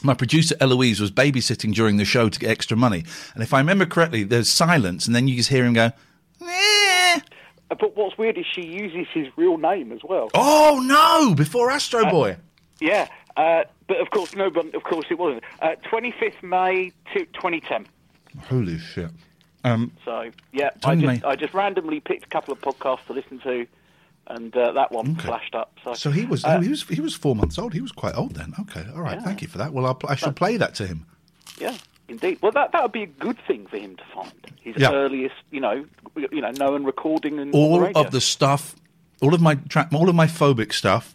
my producer Eloise was babysitting during the show to get extra money. And if I remember correctly, there's silence, and then you just hear him go.
But what's weird is she uses his real name as well.
Oh no! Before Astro
Uh,
Boy.
Yeah, uh, but of course, no, but of course it wasn't. Uh, 25th May to 2010.
Holy shit! Um,
So yeah, I just I just randomly picked a couple of podcasts to listen to, and uh, that one flashed up. So,
so he was.
uh,
he was. He was four months old. He was quite old then. Okay. All right. Thank you for that. Well, I'll, I shall play that to him.
yeah, indeed. Well, that that would be a good thing for him to find his
Yeah.
earliest, you know, you know, known recording and
all
the
of the stuff, all of my tra- all of my phobic stuff,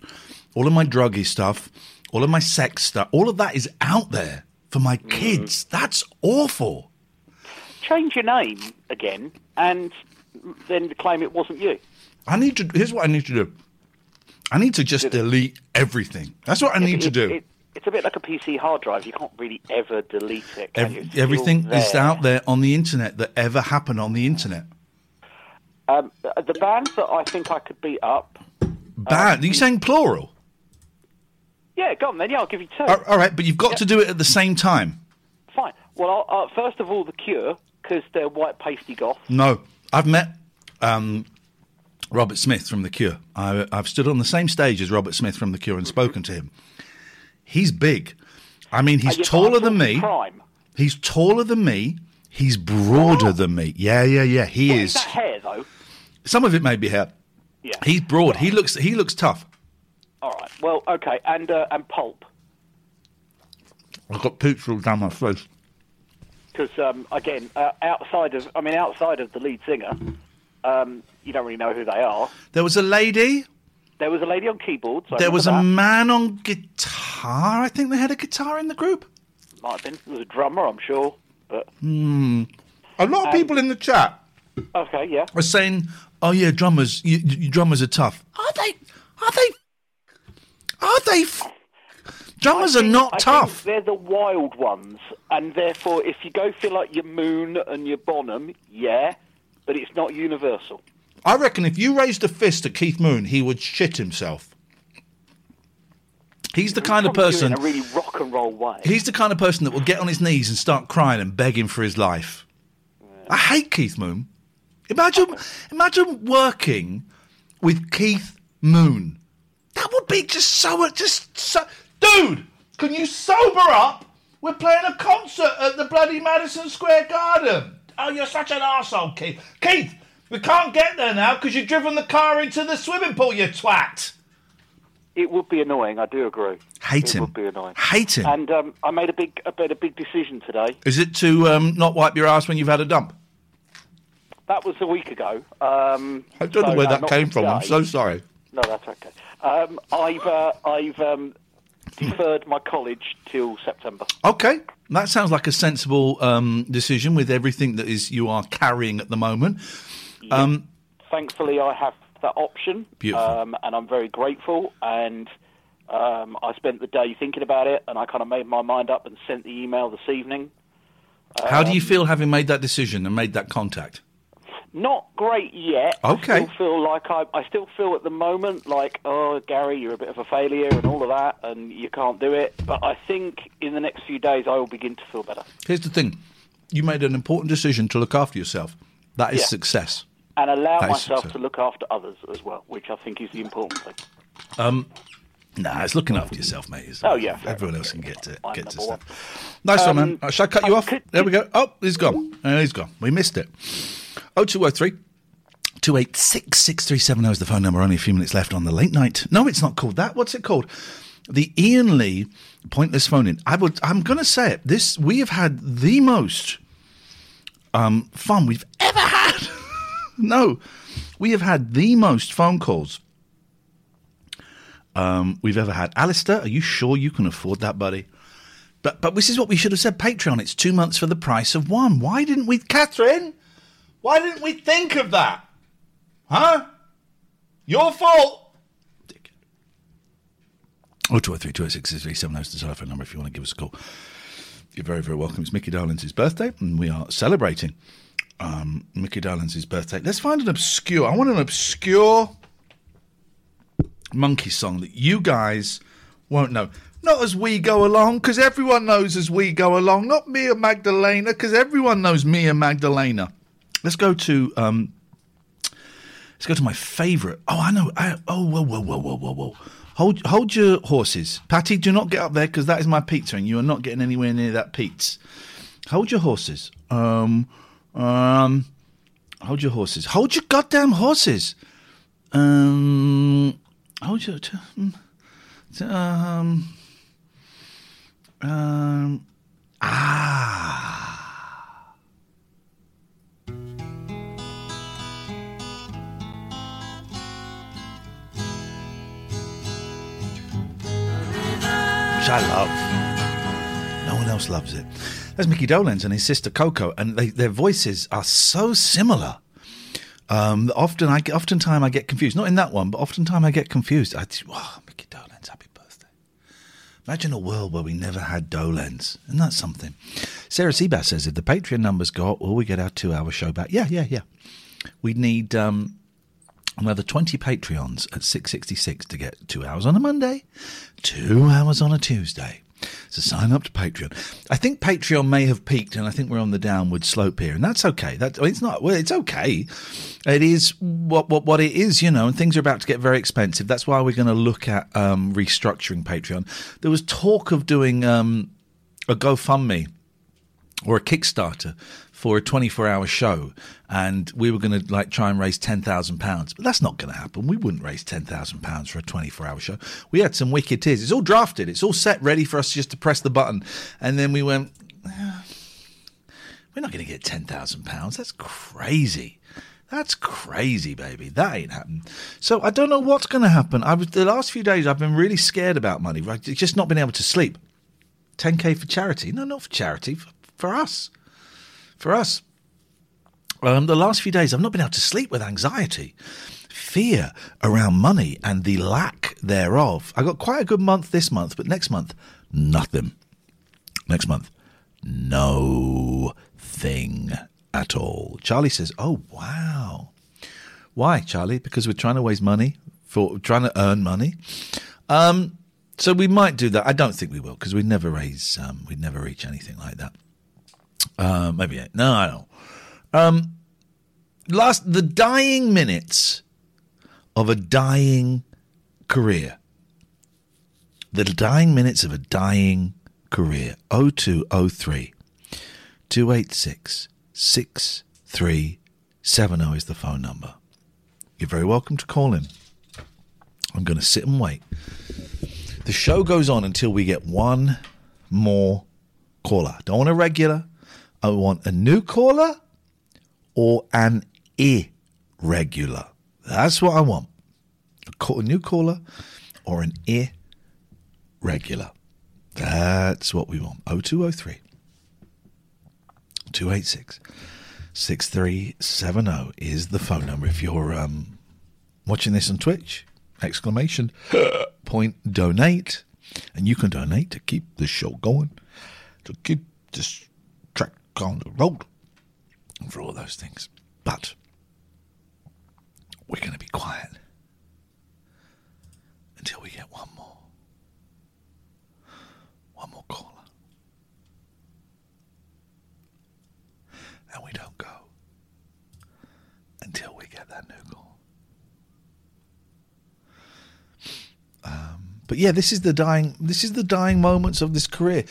all of my druggy stuff, all of my sex stuff, all of that is out there for my
Mm.
kids. That's awful.
change your name again, and then claim it wasn't you.
I need to. Here's what I need to do. I need to just delete everything. That's what I need to
it-
do.
it- it's a bit like a PC hard drive. You can't really ever delete it. Can you?
Ev-
It's still
everything is out there on the internet that ever happened on the internet.
Um, the bands that I think I could beat up.
Bad. Are you saying plural?
Yeah, go on then. Yeah, I'll give you two.
All- right, but you've got to do it at the same time.
Fine. Well, I'll, uh, first of all, The Cure, because they're white pasty goth.
No, I've met um, Robert Smith from The Cure. I, I've stood on the same stage as Robert Smith from The Cure and spoken to him. He's big. I mean, he's taller than me.
Prime.
He's taller than me. He's broader than me. Yeah, yeah, yeah. He is.
is that hair though?
Some of it may be hair.
Yeah.
He's broad. He looks. He looks tough.
All right. Well, okay, and uh, and Pulp,
I've got poops all down my face.
because um, again, uh, outside of, I mean, outside of the lead singer, Um, you don't really know who they are.
There was a lady.
There was a lady on keyboards. I
There was a man on guitar. I think they had a guitar in the group.
that. Might have been. There was a drummer, I'm sure. But
Hmm. A lot of
Um,
people in the chat
okay, yeah.
are saying, "Oh yeah, drummers, you, you drummers are tough." Are they? Are they? Are they? f- Drummers
I
are not
I
tough.
Think they're the wild ones, and therefore, if you go for like your Moon and your Bonham, yeah, but it's not universal.
I reckon if you raised a fist at Keith Moon, he would shit himself. He's the kind of
Probably do it
person.
in a really rock and roll way.
He's the kind of person that will get on his knees and start crying and begging for his life. I hate Keith Moon. Imagine, (laughs) imagine working with Keith Moon. That would be just so, just so. Dude, can you sober up? We're playing a concert at the bloody Madison Square Garden. Oh, you're such an arsehole, Keith. Keith, we can't get there now because you've driven the car into the swimming pool, you twat.
It would be annoying. I do agree.
Hate
it
him.
would be annoying.
Hate him.
And um, I made a big, I made a big decision today.
Is it to um, not wipe your ass when you've had a dump?
That was a week ago. Um,
I don't know where
no,
that came from. I'm so sorry.
No, that's okay. Um, I've uh, I've um, deferred my college till September.
Okay, that sounds like a sensible um, decision with everything that is you are carrying at the moment. Um,
Thankfully, I have that option, um, and I'm very grateful. And um, I spent the day thinking about it, and I kind of made my mind up and sent the email this evening.
how do you
Um,
feel having made that decision and made that contact?
Not great yet.
Okay.
I still feel like I, I still feel at the moment like, oh, Gary, you're a bit of a failure and all of that, and you can't do it. But I think in the next few days, I will begin to feel better.
Here's the thing: you made an important decision to look after yourself. That is
Yeah.
success.
And allow myself to look after others as well, which I think is the important thing.
Um, nah, it's looking after yourself, mate. It's-
Oh, yeah,
everyone else can get to
I'm
get to
number
stuff. Nice one,
Um,
man. Uh, shall I cut you off? There we go. Oh, he's gone. Uh, he's gone. We missed it. Oh two oh three. 286 6370 is the phone number. Only a few minutes left on the late night. No, it's not called that. What's it called? The Iain Lee pointless phone in. I would. I'm going to say it. This we have had the most um, fun we've ever had. (laughs) no, we have had the most phone calls um, we've ever had. Alistair, are you sure you can afford that, buddy? But but this is what we should have said. Patreon. It's two months for the price of one. Why didn't we, Catherine? Why didn't we think of that? Huh? Your fault. Oh, two oh three two oh six three seven. That's the telephone number if you want to give us a call. You're very very welcome. It's Mickey Dolenz's birthday, and we are celebrating um, Mickey Dolenz's birthday. Let's find an obscure. I want an obscure Monkees song that you guys won't know. Not as we go along, because everyone knows as we go along. Not me and Magdalena, because everyone knows me and Magdalena. Let's go to um, let's go to my favourite. Oh, I know. I, oh, whoa, whoa, whoa, whoa, whoa, whoa. Hold, hold your horses, Patty. Do not get up there because that is my pizza, and you are not getting anywhere near that pizza. Hold your horses. Um, um, hold your horses. Hold your goddamn horses. Um, hold your. T- mm, um, um, ah. Which I love. No one else loves it. That's Mickey Dolenz and his sister Coco, and they, their voices are so similar. Um, often I oftentimes I get confused. Not in that one, but oftentimes I get confused. I think, wow, Mickey Dolenz, happy birthday. Imagine a world where we never had Dolenz. And that's something? Sarah Seabass says if the Patreon numbers go up, will we get our two-hour show back? Yeah, yeah, yeah. We need um, another 20 Patreons at 666 to get two hours on a Monday, two hours on a Tuesday. So sign up to Patreon. I think Patreon may have peaked, and I think we're on the downward slope here, and that's okay. That it's not. Well, it's okay. It is what what what it is, you know. And things are about to get very expensive. That's why we're going to look at um, restructuring Patreon. There was talk of doing um, a GoFundMe or a Kickstarter for a 24 hour show and we were going to like try and raise 10,000 pounds but that's not going to happen we wouldn't raise 10,000 pounds for a 24 hour show we had some wicked tears it's all drafted it's all set ready for us just to press the button and then we went "Ah, we're not going to get 10,000 pounds that's crazy That's crazy, baby. That ain't happening. So I don't know what's going to happen. I was the last few days. I've been really scared about money. Right, just not been able to sleep. 10k for charity? No, not for charity. For, for us. For us. Um, the last few days, I've not been able to sleep with anxiety, fear around money, and the lack thereof. I got quite a good month this month, but next month, nothing. Next month, no thing at all. Charlie says, "Oh wow, why, Charlie? Because we're trying to raise money for trying to earn money. Um, so we might do that. I don't think we will because we'd never raise, um, we'd never reach anything like that. Uh, maybe no, I don't. Um, last the dying minutes of a dying career. The dying minutes of a dying career. 0203 286 6370 is the phone number. You're very welcome to call in. I'm going to sit and wait. The show goes on until we get one more caller. Don't want a regular. I want a new caller or an irregular. That's what I want. A, new caller or an irregular. That's what we want. 0203 286 6370 is the phone number. If you're um, watching this on Twitch, exclamation (gasps) point donate. And you can donate to keep the show going, to keep this on the road, for all those things. But we're going to be quiet until we get one more. One more caller. And we don't go until we get that new call. Um, but yeah, this is the dying. This is the dying moments of this career.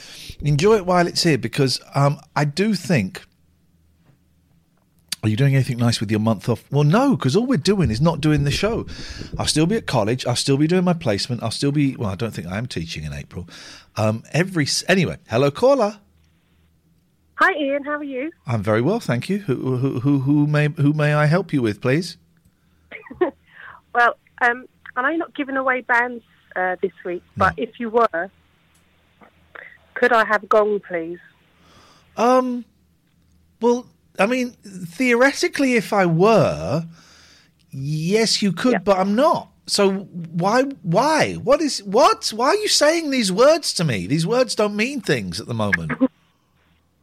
Enjoy it while it's here, because um, I do think. Are you doing anything nice with your month off? Well, no, because all we're doing is not doing the show. I'll still be at college. I'll still be doing my placement. I'll still be. Well, I don't think I am teaching in April. Um, every anyway. Hello, caller.
Hi, Iain. How are you?
I'm very well, thank you. Who who who, who may who may I help you with, please? (laughs)
Well, um, I know you're not giving away bands uh, this week, but if you were, could I have Gong, please?
Um, well, I mean, theoretically, if I were, yes, you could, but I'm not. So why? Why? What is what? Why are you saying these words to me? These words don't mean things at the moment. (laughs)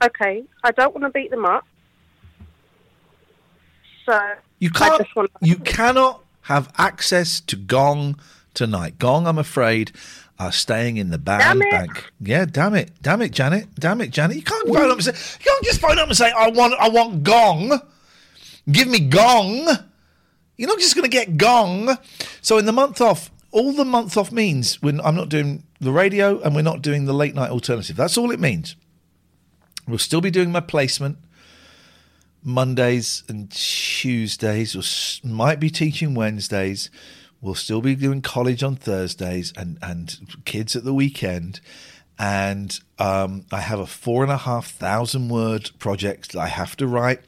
Okay, I don't want to beat them up. So
You can't. You cannot have access to Gong tonight. Gong, I'm afraid, are staying in the band
Damn it.
bank. Yeah, damn it, damn it, Janet, damn it, Janet. You can't phone up and say. You can't just phone up and say, "I want, I want Gong. Give me Gong." You're not just going to get Gong. So in the month off, all the month off means when I'm not doing the radio and we're not doing the late night alternative. That's all it means. We'll still be doing my placement Mondays and Tuesdays. We'll, might be teaching Wednesdays. We'll still be doing college on Thursdays and, and kids at the weekend. And um, I have a four and a half thousand word project that I have to write.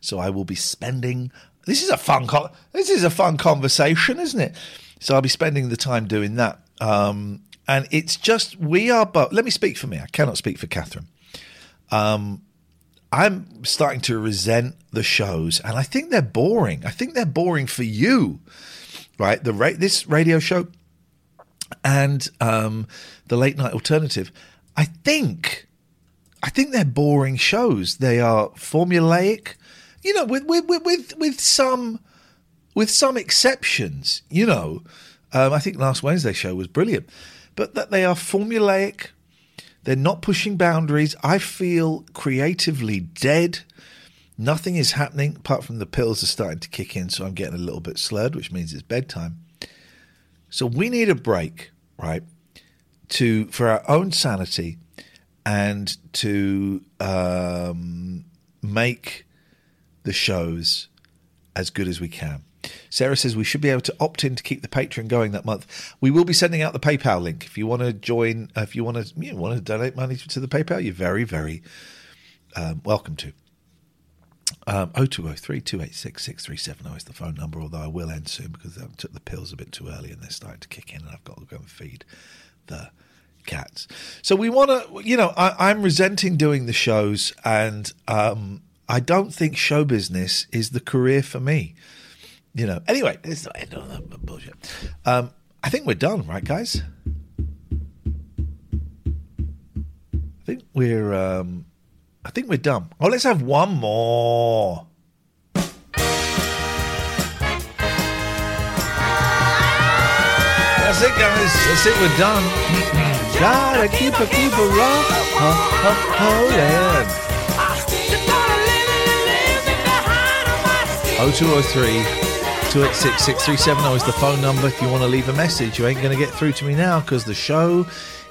So I will be spending. This is a fun. Con- this is a fun conversation, isn't it? So I'll be spending the time doing that. Um, and it's just we are. But let me speak for me. I cannot speak for Catherine. Um, I'm starting to resent the shows, and I think they're boring. I think they're boring for you, right? The ra- this radio show and um, the late night alternative. I think, I think they're boring shows. They are formulaic, you know, with with with with, some with some exceptions. You know, um, I think last Wednesday's show was brilliant, but that they are formulaic. They're not pushing boundaries. I feel creatively dead. Nothing is happening apart from the pills are starting to kick in, so I'm getting a little bit slurred, which means it's bedtime. So we need a break, right? To for our own sanity and to um, make the shows as good as we can. Sarah says we should be able to opt in to keep the Patreon going that month. We will be sending out the PayPal link if you want to join. uh, If you want to, you want to donate money to the PayPal, you're very, very um, welcome to. Um, 0203 286 6370 is the phone number, although I will end soon because I took the pills a bit too early and they're starting to kick in and I've got to go and feed the cats. So we want to, you know, I, I'm resenting doing the shows and um, I don't think show business is the career for me. You know, anyway, it's not end all that bullshit. Um, I think we're done, right, guys? I think we're, um, I think we're done. Oh, let's have one more. That's it, guys. That's it. We're done. Mm-hmm. Gotta keep a keep a roll, rolling. 0203 286 6370 is the phone number if you want to leave a message. You ain't going to get through to me now because the show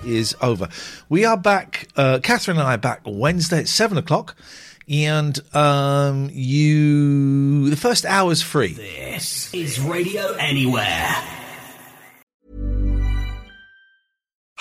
is over. We are back, uh, Catherine and I are back Wednesday at 7 o'clock. And um, you, the first hour's free.
This is Radio Anywhere.